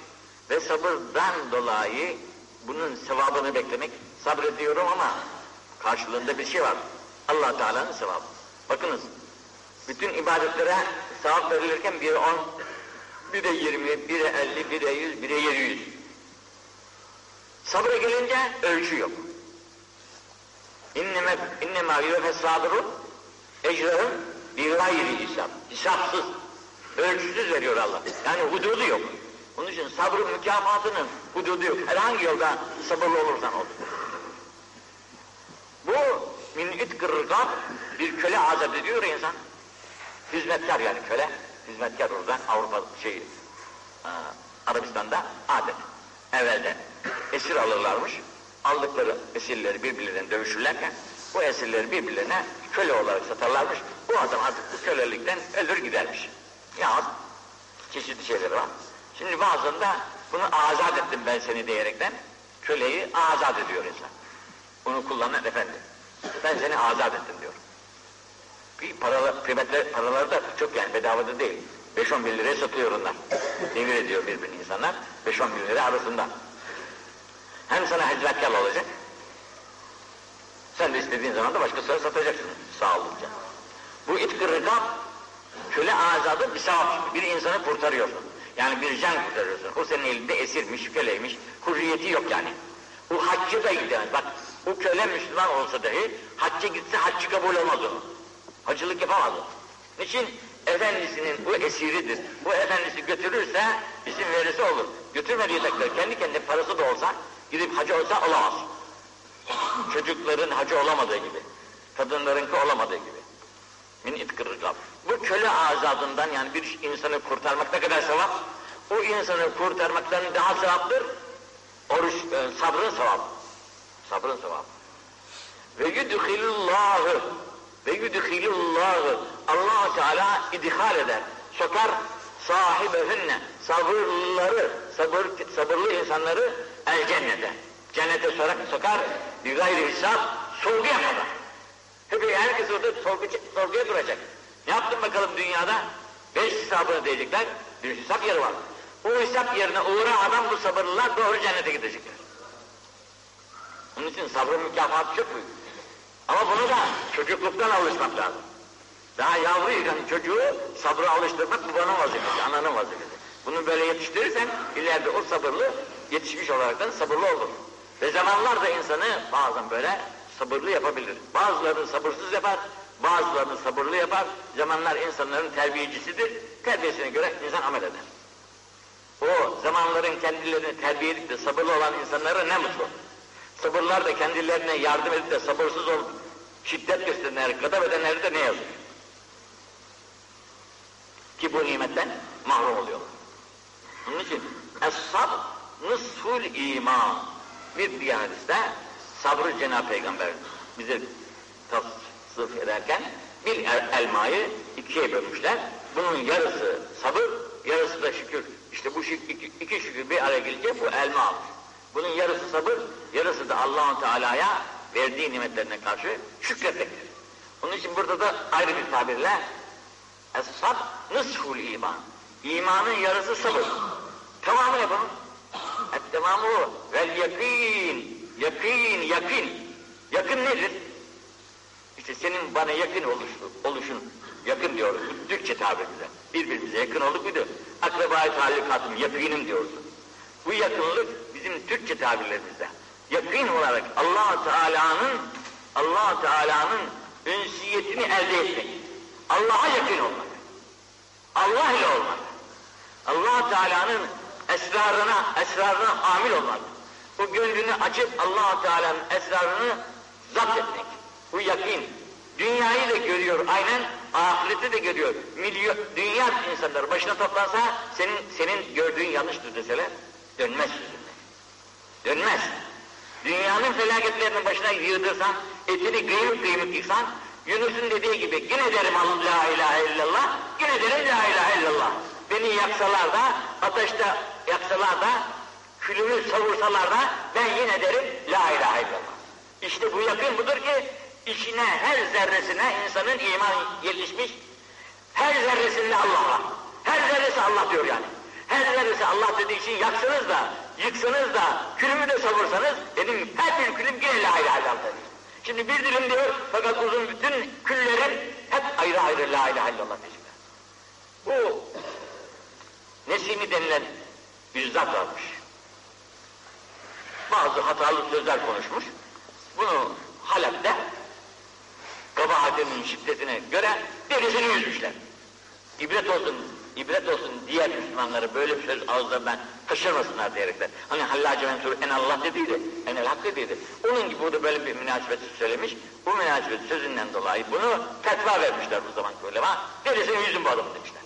ve sabırdan dolayı bunun sevabını beklemek. Sabrediyorum ama karşılığında bir şey var. allah Teala'nın sevabı. Bakınız, bütün ibadetlere sevap verilirken biri on, biri yirmi, biri elli, biri yüz, biri yedi yüz. Sabra gelince ölçü yok. İnneme, innemâ yûfes sabırun ecrahım bir gayri hesap. Hesapsız, ölçüsüz veriyor Allah. Yani hududu yok. Onun için sabrın mükafatının hududu yok. Herhangi yolda sabırlı olursan ol. Bu min itkir bir köle azat ediyor insan. Hizmetkar yani köle. Hizmetkar oradan Avrupa şey e, Arabistan'da adet. Evvelde esir alırlarmış. Aldıkları esirleri birbirlerine dövüşürlerken bu esirleri birbirlerine köle olarak satarlarmış. Bu adam artık kölelikten ölür gidermiş. Ya çeşitli şeyleri var. Şimdi bazılarında bunu azat ettim ben seni diyerekten köleyi azat ediyor insan. Bunu kullanan efendi. Ben seni azat ettim diyor. Bir paralar, kıymetli paraları da çok yani bedavada değil. 5-10 bin liraya satıyor onlar. Devir ediyor birbirini insanlar. 5-10 bin lira arasında. Hem sana hizmetkar olacak. Sen de istediğin zaman da başkasına satacaksın sağ olunca. Bu itkı rıkab köle azadı bir sevap. Bir insanı kurtarıyorsun. Yani bir can kurtarıyorsun. O senin elinde esirmiş, köleymiş. Hürriyeti yok yani. Bu haccı da gidemez. Bak bu köle Müslüman olsa dahi hacca gitse haccı kabul olmaz onun. Hacılık yapamaz o. Niçin? Efendisinin bu esiridir. Bu efendisi götürürse bizim verisi olur. Götürmediği takdirde kendi kendine parası da olsa gidip hacı olsa olamaz. Çocukların hacı olamadığı gibi. Kadınlarınki olamadığı gibi. Min itkırrıkab. Bu köle azadından yani bir insanı kurtarmak ne kadar sevap? O insanı kurtarmaktan daha sevaptır. Oruç, e, sabrın sevabı. Sabrın sevabı. Ve yudhilullahu ve yudhilullahu allah Teala idhal eder, sokar sahibehünne, sabırlıları, sabır, sabırlı insanları el cennete. Cennete sorak, sokar, bir gayri hesap, sorgu yapmadan. Hep herkes orada sorgu, sorguya duracak. Ne yaptın bakalım dünyada? Beş hesabını diyecekler, bir hesap yeri var. O hesap yerine uğra adam bu sabırlılar doğru cennete gidecekler. Onun için sabrın mükafatı çok büyük. Ama bunu da çocukluktan alışmak lazım. Daha yavruyken çocuğu sabra alıştırmak babanın vazifesi, ananın vazifesi. Bunu böyle yetiştirirsen ileride o sabırlı yetişmiş olaraktan sabırlı olur. Ve zamanlar da insanı bazen böyle sabırlı yapabilir. Bazılarını sabırsız yapar, bazılarını sabırlı yapar. Zamanlar insanların terbiyecisidir. Terbiyesine göre insan amel eder. O zamanların kendilerini terbiye edip de sabırlı olan insanlara ne mutlu. Sabırlar da kendilerine yardım edip de sabırsız olup şiddet gösterenler, gadab edenleri de ne yazık. Ki bu nimetten mahrum oluyorlar. Onun için es-sab nısful iman. Bir diğer hadiste sabrı Cenab-ı Peygamber bize tasvip ederken bir el- elmayı ikiye bölmüşler. Bunun yarısı sabır, yarısı da şükür. İşte bu şük, iki, iki şükür bir araya gelince bu elma alır. Bunun yarısı sabır, yarısı da allah Teala'ya verdiği nimetlerine karşı şükretmektir. Onun için burada da ayrı bir tabirle Es-sab iman. İmanın yarısı sabır. Tamamı ne? Et-tamamı o. Vel yakin. Yakin, yakın. Yakın nedir? İşte senin bana yakın oluşun, oluşun yakın diyoruz. Türkçe tabirimize. Birbirimize yakın olduk muydu? Akraba-i talukatım, yakınım diyorsun. Bu yakınlık bizim Türkçe tabirlerimizde. Yakın olarak allah Teala'nın allah Teala'nın ünsiyetini elde etmek. Allah'a yakın olmak. Allah ile olmak. allah Teala'nın esrarına, esrarına amil olmak. Bu gönlünü açıp allah Teala'nın esrarını zapt etmek. Bu yakin. Dünyayı da görüyor aynen, ahireti de görüyor. Milyon, dünya insanları başına toplansa senin senin gördüğün yanlıştır deseler dönmez sözünden. Dönmez. Dünyanın felaketlerinin başına yığdırsan, etini kıymık kıymık yıksan, Yunus'un dediği gibi yine derim Allah la ilahe illallah, yine derim la ilahe illallah. Beni yaksalar da, ateşte yaksalar da, külümü savursalar da ben yine derim la ilahe illallah. İşte bu yakın budur ki içine her zerresine insanın iman yerleşmiş, her zerresinde Allah var. Her zerresi Allah diyor yani. Her zerresi Allah dediği için yaksanız da, yıksanız da, külümü de savursanız, benim her bir külüm yine la ilahe illallah. Şimdi bir dilim diyor, fakat uzun bütün küllerin hep ayrı ayrı la ilahe illallah peşinde. Bu Nesimi denilen üzzat varmış. Bazı hatalı sözler konuşmuş. Bunu Halep'te kabahatinin şiddetine göre derisini yüzmüşler. İbret olsun, ibret olsun diğer Müslümanları böyle bir söz ağızlarından kaçırmasınlar diyerekler. Hani Hallace Mensur en Allah dediydi, en el hak dediydi. Onun gibi burada böyle bir münasebet söylemiş. Bu münasebet sözünden dolayı bunu fetva vermişler bu zamanki ulema. Derisini yüzün bu adamın demişler.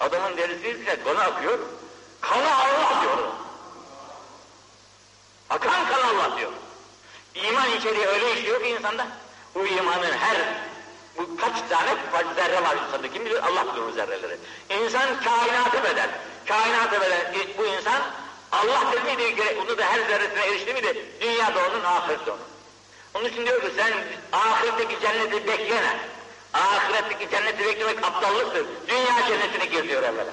Adamın derisi yüzmüşler, kanı akıyor. Kanı Allah diyor. Akan kan Allah diyor. İman içeriği öyle işliyor ki insanda. Bu imanın her, bu kaç tane zerre var insanda kim bilir Allah bilir o zerreleri. İnsan kainatı bedel. Kainatı bedel bu insan Allah dedi miydi, onu da her zerresine erişti miydi? Dünyada onun, ahirette onun. Onun için diyor ki sen ahiretteki cenneti bekleme. Ahiretteki cenneti beklemek aptallıktır. Dünya cennetine gir diyor evvela.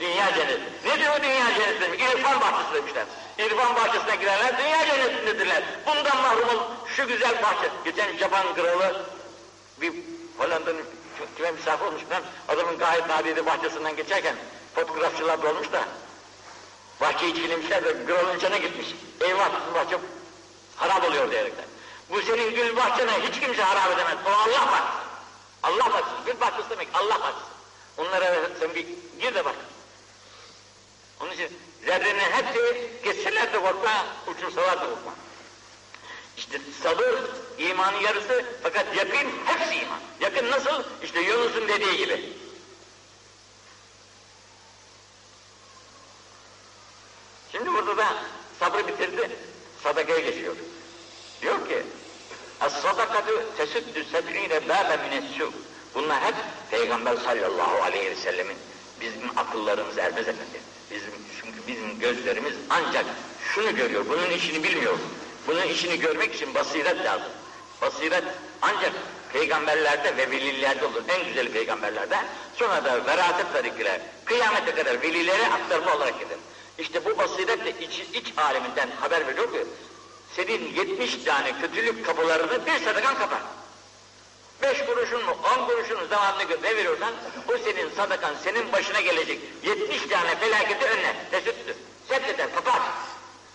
Dünya cenneti. Ne diyor dünya cenneti? İrfan bahçesi demişler. İrfan bahçesine girenler dünya cennetindedirler. Bundan mahrum. Şu güzel bahçe. Geçen Japon kralı bir Hollanda'nın kime misafir olmuş ben adamın gayet nadide bahçesinden geçerken fotoğrafçılar dolmuş da bahçeyi çiğnemişler de kralın içine gitmiş. Eyvah bizim bahçe harap oluyor diyerekten. Bu senin gül bahçene hiç kimse harap edemez. O Allah bahçesi. Allah bahçesi. Gül bahçesi demek Allah bahçesi. Onlara sen bir gir de bak. Onun için zerrenin hepsi geçseler de korkma, uçursalar da korkma. İşte sabır imanın yarısı fakat yakın hepsi iman. Yakın nasıl? İşte Yunus'un dediği gibi. Şimdi burada da sabrı bitirdi, sadakaya geçiyor. Es-sadakatü tesüddü seb'ine bâbe minessu. Bunlar hep Peygamber sallallahu aleyhi ve sellemin bizim akıllarımız ermez efendi. Bizim, çünkü bizim gözlerimiz ancak şunu görüyor, bunun işini bilmiyor. Bunun işini görmek için basiret lazım. Basiret ancak peygamberlerde ve velilerde olur. En güzeli peygamberlerde. Sonra da veraset tarikler, kıyamete kadar velilere aktarma olarak gider. İşte bu basiretle iç, iç aleminden haber veriyor ki, senin 70 tane kötülük kapılarını bir sadakan kapar. Beş kuruşun mu, on kuruşun zamanını ne veriyorsan, o senin sadakan, senin başına gelecek 70 tane felaketi önler, tesettür, seddeder, kapar.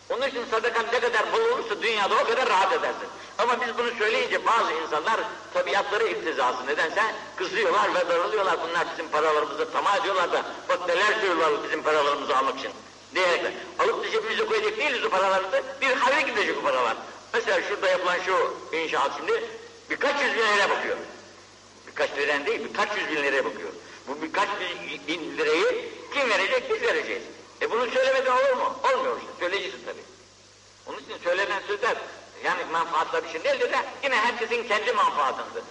Onun için sadakan ne kadar bol olursa dünyada o kadar rahat edersin. Ama biz bunu söyleyince bazı insanlar tabiatları iktizası nedense kızıyorlar ve darılıyorlar. Bunlar bizim paralarımızı tamah ediyorlar da bak neler söylüyorlar bizim paralarımızı almak için. Diyerekler. Alıp da cebimize koyacak değiliz o paralarımızı. Bir hayra gidecek o paralar. Mesela şurada yapılan şu inşaat şimdi birkaç yüz bin liraya bakıyor. Birkaç liren değil, birkaç yüz bin liraya bakıyor. Bu birkaç bin lirayı kim verecek? Biz vereceğiz. E bunu söylemeden olur mu? Olmuyor işte. Söyleyeceksin tabii. Onun için söylenen sözler yani menfaatlar için değildir de yine herkesin kendi menfaatındır.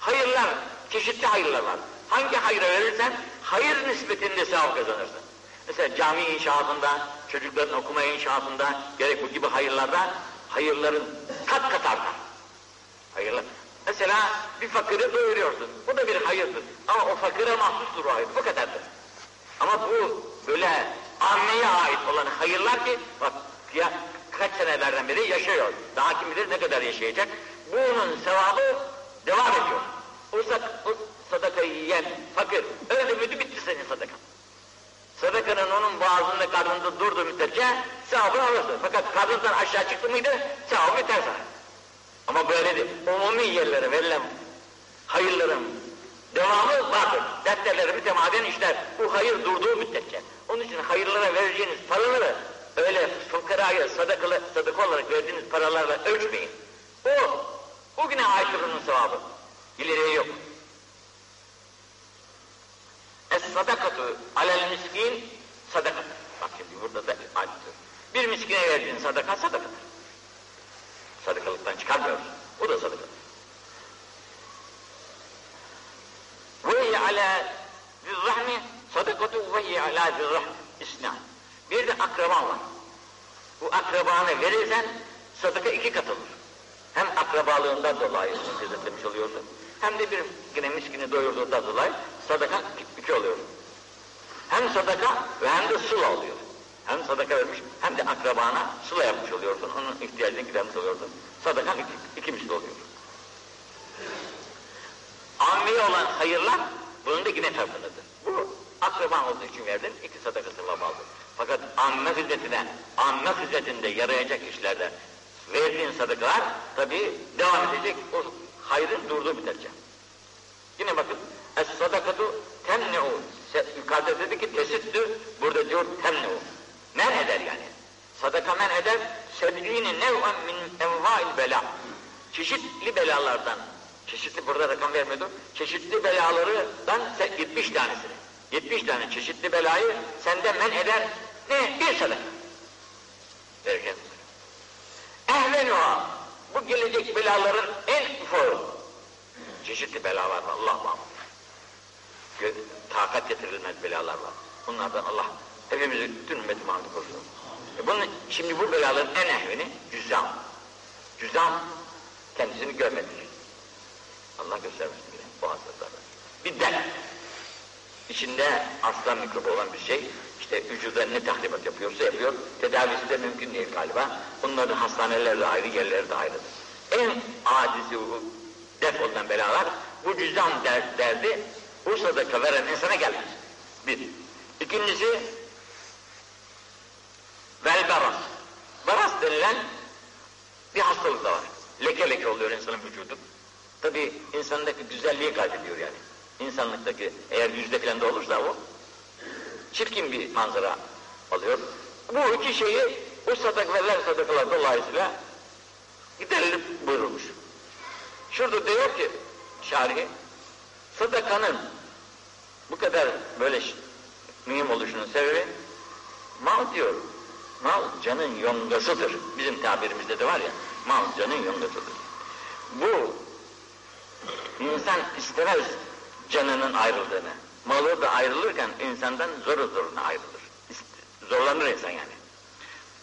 Hayırlar, çeşitli hayırlar var. Hangi hayra verirsen hayır nispetinde sevap kazanırsın. Mesela cami inşaatında, çocukların okuma inşaatında, gerek bu gibi hayırlarda hayırların kat kat artar. Hayırlar. Mesela bir fakiri doyuruyorsun. Bu da bir hayırdır. Ama o fakire mahsustur o hayır. Bu kadardır. Ama bu böyle ammeye ait olan hayırlar ki bak ya kaç senelerden beri yaşıyor. Daha kim bilir ne kadar yaşayacak. Bunun sevabı devam ediyor. O, o sadakayı yiyen fakir öyle müydü bitti senin sadakan. Sadakanın onun boğazında karnında durduğu müddetçe sevabını alırsın. Fakat karnından aşağı çıktı mıydı sevabı biter sana. Ama böyle değil. Umumi yerlere verilen hayırların devamı vardır. Defterleri mütemadiyen işler. Bu hayır durduğu müddetçe. Onun için hayırlara vereceğiniz paraları öyle fukaraya sadakalı, sadaka olarak verdiğiniz paralarla ölçmeyin. O, o güne aykırının sevabı. İleriye yok. Es-sadakatu alel miskin sadakat. Bak şimdi burada da ayrıntı. Bir miskine verdiğin sadaka sadakadır. Sadakalıktan çıkarmıyoruz. O da sadaka. Ve ala zirrahmi sadakatu ve ala zirrahmi isna. Bir de akraban var. Bu akrabana verirsen sadaka iki kat olur. Hem akrabalığından dolayı onu gözetlemiş oluyorsun. Hem de bir yine miskini doyurduğundan dolayı sadaka iki oluyor. Hem sadaka ve hem de sıla oluyor. Hem sadaka vermiş hem de akrabana sıla yapmış oluyorsun. Onun ihtiyacını gidermiş oluyorsun. Sadaka iki, iki misli oluyor. Ammi olan hayırlar bunun da yine farkındadır. Bu akraban olduğu için verdin, iki sadaka sevabı aldın. Fakat amme hizmetine, amme hizmetinde yarayacak işlerde verdiğin sadakalar tabi devam edecek o hayrın durduğu müddetçe. Yine bakın, es-sadakatu temne'u. Yukarıda dedi ki tesittü, burada diyor temne'u. Men eder yani. Sadaka men eder, seb'ine nev'en min enva'il bela. Çeşitli belalardan, çeşitli burada rakam vermiyordu, çeşitli belalardan 70 tanesini. 70 tane çeşitli belayı senden men eder, ne? Bir sadaka. Verirken. Ehvenuha. Bu gelecek belaların en ufağı. Çeşitli belalar var, Allah mahmut. Takat getirilmez belalar var. Bunlardan Allah hepimizi bütün ümmeti mahmut korusun. E bunun, şimdi bu belaların en ehveni cüzzam. Cüzzam kendisini görmedi. Allah göstermesin bile bu hastalıklarda. Bir del. İçinde aslan mikrobu olan bir şey, işte vücuda ne tahribat yapıyorsa yapıyor, tedavisi de mümkün değil galiba. Bunların hastanelerle ayrı, yerleri de ayrıdır. En acisi def olunan belalar, bu cüzdan der, derdi, bu sadaka veren insana gelmez. Bir. İkincisi, vel baras. Baras denilen bir hastalık da var. Leke leke oluyor insanın vücudu. Tabi insandaki güzelliği kaybediyor yani. İnsanlıktaki eğer yüzde falan da olursa o çirkin bir manzara alıyor. Bu iki şeyi o sadak verilen sadakalar dolayısıyla giderilip buyurulmuş. Şurada diyor ki şarihi sadakanın bu kadar böyle mühim oluşunun sebebi mal diyor. Mal canın yongasıdır. Bizim tabirimizde de var ya mal canın yongasıdır. Bu insan istemez canının ayrıldığını. Malı da ayrılırken insandan zor zoruna ayrılır. Zorlanır insan yani.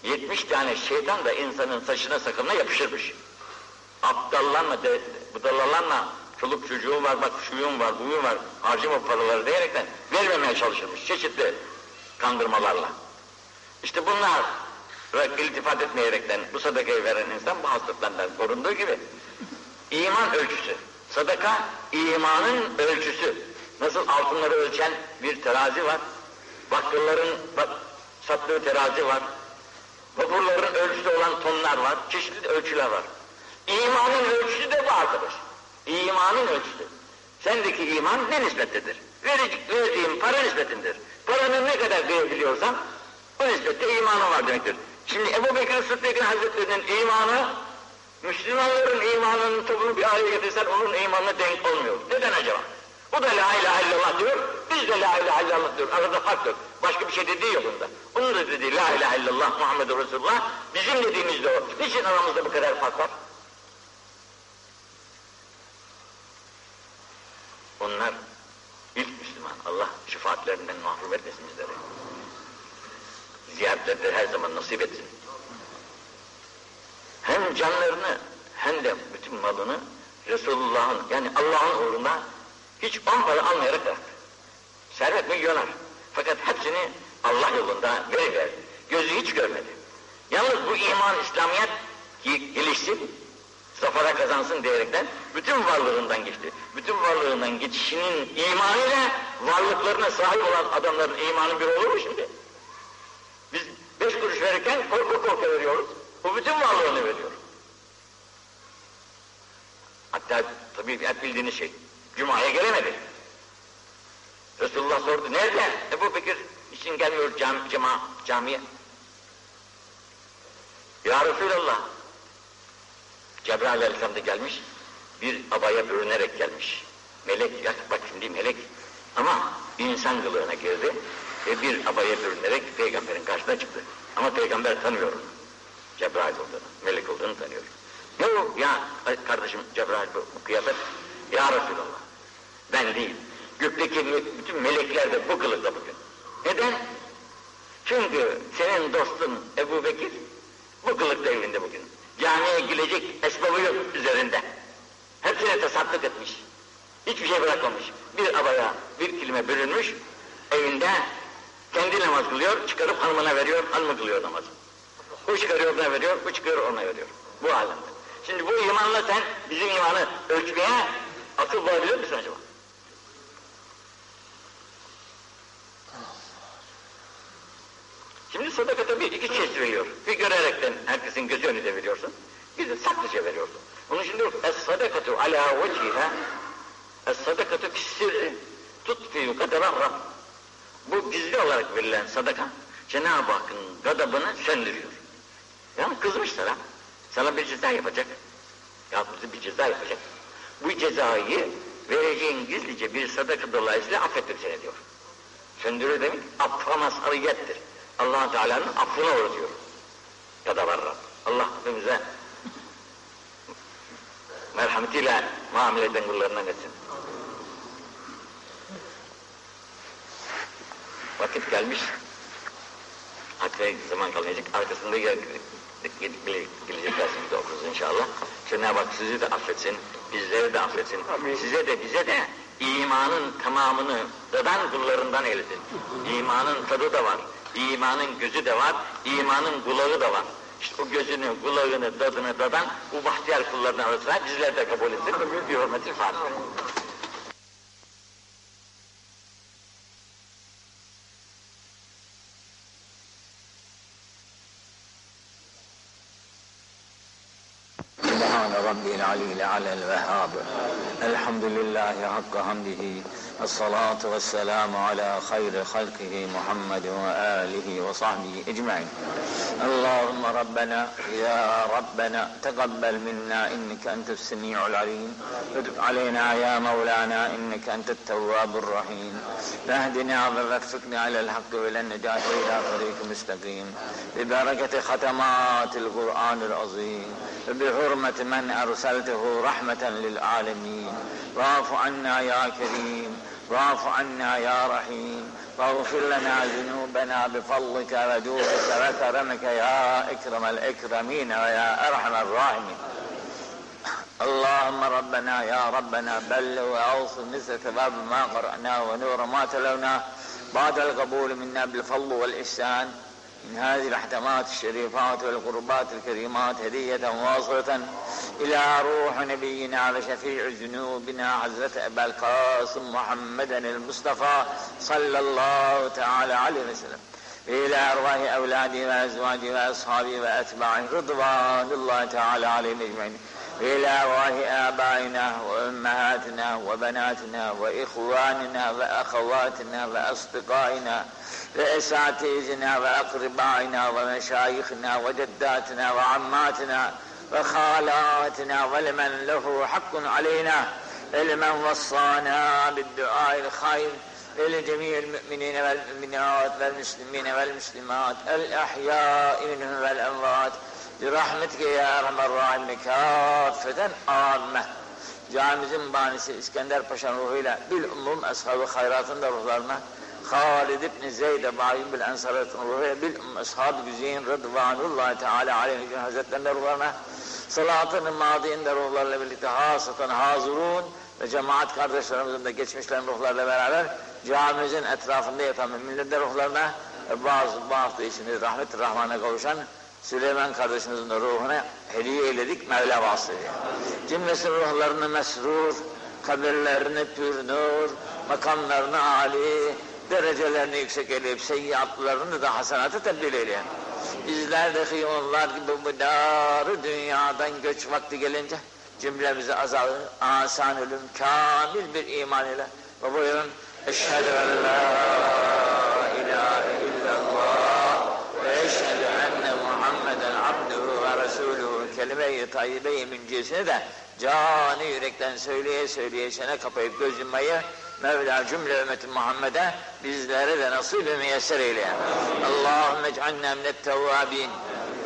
70 tane şeytan da insanın saçına sakalına yapışırmış. Aptallanma, de, budalalanma, çoluk çocuğum var, bak şuyum var, buyum var, harcama paraları diyerekten vermemeye çalışırmış çeşitli kandırmalarla. İşte bunlar iltifat etmeyerekten bu sadakayı veren insan bu hastalıklardan korunduğu gibi iman ölçüsü. Sadaka imanın ölçüsü. Nasıl altınları ölçen bir terazi var. Bakkalların bak, sattığı terazi var. Vapurların ölçüsü olan tonlar var. Çeşitli ölçüler var. İmanın ölçüsü de bu arkadaş. İmanın ölçüsü. Sendeki iman ne nispettedir? Vereceğin para nispetindir. Paranın ne kadar verebiliyorsan o nispette imanı var demektir. Şimdi Ebu Bekir Sıddık'ın Hazretleri'nin imanı Müslümanların imanının topunu bir araya getirsen onun imanına denk olmuyor. Neden acaba? O da la ilahe illallah diyor, biz de la ilahe illallah diyor. Arada fark yok. Başka bir şey dediği yok onda. Onun da dediği la ilahe illallah Muhammedur Resulullah, bizim dediğimiz de o. Niçin aramızda bu kadar fark var? Onlar ilk Müslüman. Allah şefaatlerinden mahrum etmesin bizleri. Ziyaretleri her zaman nasip etsin. Hem canlarını hem de bütün malını Resulullah'ın yani Allah'ın uğruna hiç on para almayarak bıraktı. Servet milyoner. Fakat hepsini Allah yolunda veriverdi. Gözü hiç görmedi. Yalnız bu iman, İslamiyet gelişsin, zafara kazansın diyerekten bütün varlığından geçti. Bütün varlığından geçişinin imanıyla varlıklarına sahip olan adamların imanı bir olur mu şimdi? Biz beş kuruş verirken korku korku veriyoruz. Bu bütün varlığını veriyor. Hatta tabii hep bildiğiniz şey, Cuma'ya gelemedi. Resulullah sordu, nerede? Ebu Bekir için gelmiyor cam, cema, camiye. Ya Resulallah, Cebrail Aleyhisselam da gelmiş, bir abaya bürünerek gelmiş. Melek, ya bak şimdi melek ama insan kılığına girdi ve bir abaya bürünerek peygamberin karşısına çıktı. Ama peygamber tanıyor. Cebrail olduğunu, melek olduğunu tanıyor. Ne ya kardeşim Cebrail bu, bu kıyafet? Ya Resulallah, ben değil. Gökteki bütün melekler de bu kılıkta bugün. Neden? Çünkü senin dostun Ebu Bekir bu kılıkta evinde bugün. Camiye girecek esbabı yok üzerinde. Hepsine tasadduk etmiş. Hiçbir şey bırakmamış. Bir abaya, bir kilime bürünmüş, evinde kendi namaz kılıyor, çıkarıp hanımına veriyor, hanımı kılıyor namazı. Bu çıkarıyor ona veriyor, bu çıkıyor ona veriyor. Bu alemde. Şimdi bu imanla sen bizim imanı ölçmeye akıl bulabilir misin acaba? Şimdi sadaka tabii iki çeşit veriyor. Bir görerekten herkesin göz önünde veriyorsun. Bir de saklıca veriyorsun. Onun için diyor es-sadakatu ala veciha es-sadakatu kissirri tutfiyu kaderan Bu gizli olarak verilen sadaka Cenab-ı Hakk'ın gadabını söndürüyor. Yani kızmış sana. Sana bir ceza yapacak. Ya bizi bir ceza yapacak. Bu cezayı vereceğin gizlice bir sadaka dolayısıyla affettir seni diyor. Söndürür demek affa mazhariyettir allah Teala'nın affına uğratıyor. Ya da var Allah hepimize merhametiyle muamele eden kullarından etsin. Vakit gelmiş. Hatta zaman kalmayacak. Arkasında gel, gelecek dersimizi okuruz inşallah. Cenab-ı Hak sizi de affetsin, bizleri de affetsin. Amin. Size de bize de imanın tamamını dadan kullarından eylesin. İmanın tadı da var. İmanın gözü de var, imanın kulağı da var. İşte o gözünü, kulağını, dadını dadan bu bahtiyar kullarının arasına bizler de kabul etsin. Bir hürmetin Fatiha. Subhan Rabbil Alil Alel Vehhab. Elhamdülillahi hakka hamdihi. الصلاة والسلام على خير خلقه محمد وآله وصحبه أجمعين. اللهم ربنا يا ربنا تقبل منا إنك أنت السميع العليم. علينا يا مولانا إنك أنت التواب الرحيم. فاهدنا ووفقنا على الحق وإلى النجاة إلى طريق مستقيم. ببركة ختمات القرآن العظيم. بحرمة من أرسلته رحمة للعالمين. واعف عنا يا كريم. واعف عنا يا رحيم. واغفر لنا ذنوبنا بفضلك وجودك وكرمك يا إكرم الإكرمين ويا أرحم الراحمين. اللهم ربنا يا ربنا بلغ واوصل مثل ثواب ما قرأناه ونور ما تلوناه بعد القبول منا بالفضل والإحسان. من هذه الاحتمات الشريفات والقربات الكريمات هدية واصلة إلى روح نبينا وشفيع ذنوبنا حضرة أبا القاسم محمدا المصطفى صلى الله تعالى عليه وسلم. إلى أرواح أولادي وأزواجي وأصحابي وأتباعي رضوان الله تعالى عليهم أجمعين. إلى أرواح آبائنا وأمهاتنا وبناتنا وإخواننا وأخواتنا وأصدقائنا وأساتذتنا وأقربائنا ومشايخنا وجداتنا وعماتنا وخالاتنا ولمن له حق علينا. لمن وصانا بالدعاء الخير لجميع المؤمنين والمؤمنات والمسلمين والمسلمات الأحياء منهم والأموات. برحمتك يا أرحم الراحمين. كافة عامة. Camimizin banisi Paşa'nın ruhuyla bil umum ashabı hayratın da Halid ibn Zeyd Bağim bil Ensar'ın ruhuyla bil ashab-ı güzeyin Rıdvanullahi Teala aleyhi hazretlerinin de ruhlarına salatın madiyin de ruhlarla birlikte hasatan hazurun ve cemaat kardeşlerimizin de geçmişlerin ruhlarla beraber camimizin etrafında yatan müminlerin de ruhlarına ve bazı bu hafta içinde rahmet rahmana kavuşan Süleyman kardeşimizin de ruhuna hediye eyledik Mevla vasıtayla. Cümlesi ruhlarını mesrur, kabirlerini pür nur, makamlarını âli, derecelerini yüksek eyleyip seyyiatlarını da hasenatı tebdil eyleyen. Bizler de hıyonlar gibi bu darı dünyadan göç vakti gelince cümlemizi azalır, asan ölüm, kamil bir iman ile. Ve buyurun, Eşhedü en la ilahe illallah ve eşhedü enne Muhammeden abduhu ve resuluhu kelime-i tayyibe-i de canı yürekten söyleye söyleye çene kapayıp göz yummayı Mevla cümle ümmeti Muhammed'e bizlere de nasip ve müyesser eyle. Allahümme ec'alna minel tevvabin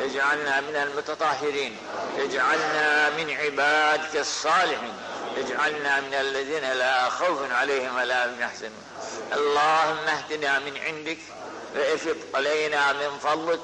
ve ec'alna minel mutatahhirin ve ec'alna min ibadikes salihin اجعلنا من الذين لا خوف عليهم ولا هم يحزنون اللهم اهدنا من عندك وافض علينا من فضلك